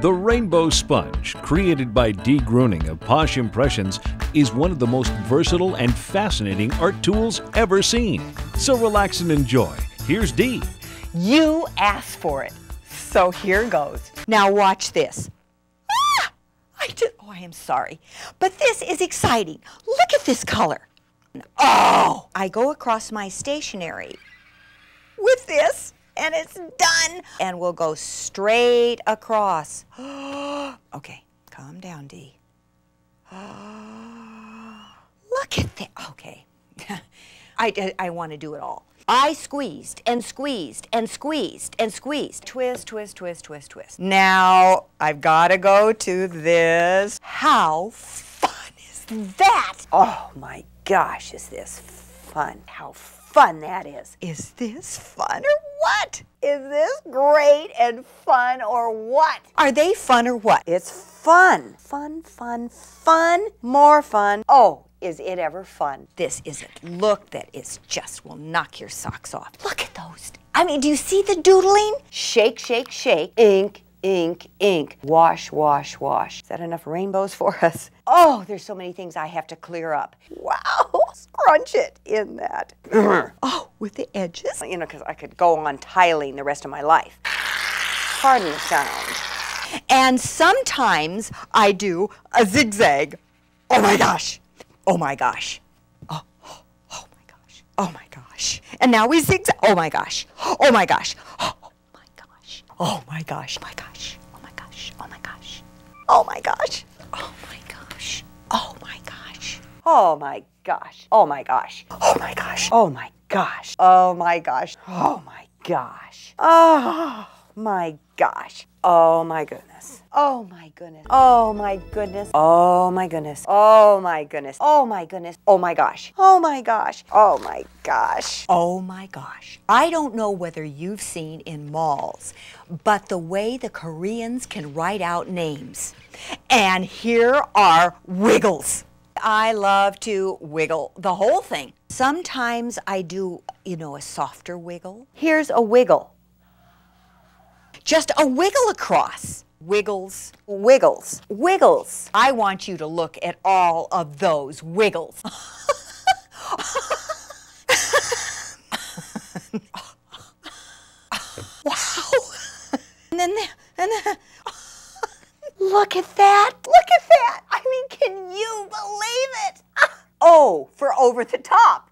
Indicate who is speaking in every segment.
Speaker 1: The Rainbow Sponge, created by Dee Gruenig of Posh Impressions, is one of the most versatile and fascinating art tools ever seen. So relax and enjoy. Here's Dee.
Speaker 2: You asked for it, so here goes. Now watch this. Ah! I just, oh, I am sorry. But this is exciting. Look at this color. Oh! I go across my stationery with this, and it's done. And we'll go straight across. okay, calm down, Dee. Look at that. Okay. I, I want to do it all. I squeezed and squeezed and squeezed and squeezed. Twist, twist, twist, twist, twist. Now I've got to go to this. How fun is that? Oh my gosh, is this fun? How fun that is. Is this fun or what? Is this great and fun or what? Are they fun or what? It's fun. Fun, fun, fun, more fun. Oh, is it ever fun? This is a look that is just will knock your socks off. Look at those. I mean, do you see the doodling? Shake, shake, shake. Ink, ink, ink. Wash, wash, wash. Is that enough rainbows for us? Oh, there's so many things I have to clear up. Wow, scrunch it in that. oh, with the edges? You know, because I could go on tiling the rest of my life. Pardon the sound. And sometimes I do a zigzag. Oh my gosh. Oh my gosh. Oh, oh, oh my gosh. Oh my gosh. And now we zigzag. Oh my gosh. Oh my gosh. Oh my gosh. Oh my gosh. Oh my gosh. Oh my gosh. Oh my gosh. Oh my gosh. Oh my gosh. Oh my gosh. Oh my gosh. Oh my gosh. Oh my gosh. Oh my gosh. Oh my gosh. Oh my gosh. Oh my gosh. Oh my goodness. Oh my goodness. Oh my goodness. Oh my goodness. Oh my goodness. Oh my goodness. Oh my gosh. Oh my gosh. Oh my gosh. Oh my gosh. I don't know whether you've seen in malls, but the way the Koreans can write out names. And here are wiggles. I love to wiggle the whole thing. Sometimes I do, you know, a softer wiggle. Here's a wiggle. Just a wiggle across. Wiggles, wiggles, wiggles. I want you to look at all of those wiggles. wow. And then, and then, look at that. Look at that. I mean, can you believe it? Oh, for over the top.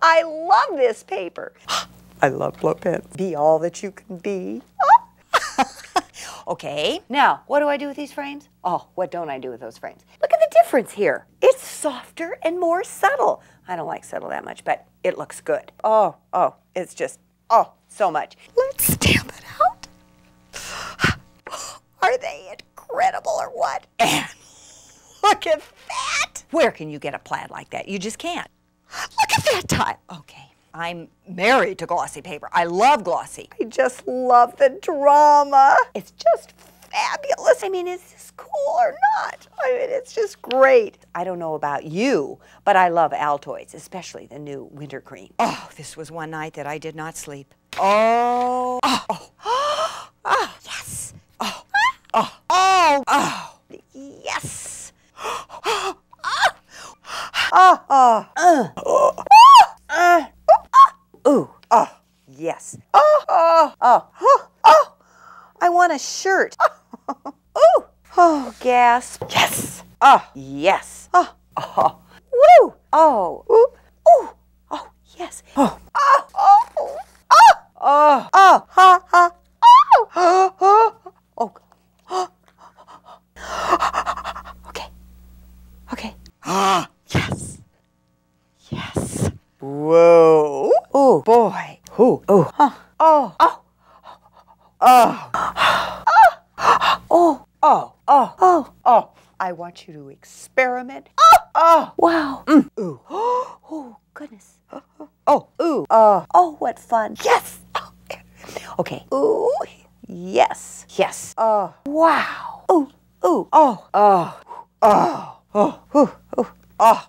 Speaker 2: I love this paper. I love blow pens. Be all that you can be. okay, now what do I do with these frames? Oh, what don't I do with those frames? Look at the difference here. It's softer and more subtle. I don't like subtle that much, but it looks good. Oh, oh, it's just, oh, so much. Let's stamp it out. Are they incredible or what? And look at that. Where can you get a plaid like that? You just can't. Look at that tie. Okay. I'm married to glossy paper. I love glossy. I just love the drama. It's just fabulous. I mean, is this cool or not? I mean, it's just great. I don't know about you, but I love Altoids, especially the new wintergreen. Oh, this was one night that I did not sleep. Oh, oh, oh, oh yes. Oh, oh, oh, oh, yes. Oh, oh, oh, oh. Ooh, oh, yes. Oh, oh, oh, oh, oh. I want a shirt. Oh, ooh, oh, gasp. Yes. Oh, yes. Oh, oh, woo. Oh, ooh, ooh, oh, yes. Oh, oh, oh, oh, oh, oh, ha, ha, oh, oh, oh, oh. Okay, okay. Ah, yes, yes. Whoa. Oh, boy. Ooh. Oh. Huh. Oh. Oh. Oh. Oh. Oh. Oh. Oh. Oh. I want you to experiment. Oh. Oh. Wow. Mm. Ooh. Oh, goodness. Oh. Ooh. Oh. Oh, what fun. Yes. Oh. Okay. Ooh. Yes. Yes. Oh. Wow. Ooh. Ooh. Oh. Oh. Oh. Oh. Ooh. Ooh. Oh.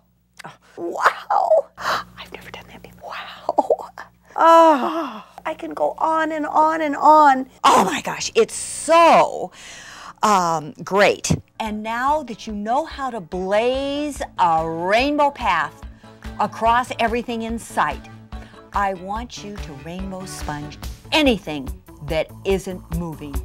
Speaker 2: Wow. I've never done that before. Wow. Oh, I can go on and on and on. Oh my gosh, it's so um, great. And now that you know how to blaze a rainbow path across everything in sight, I want you to rainbow sponge anything that isn't moving.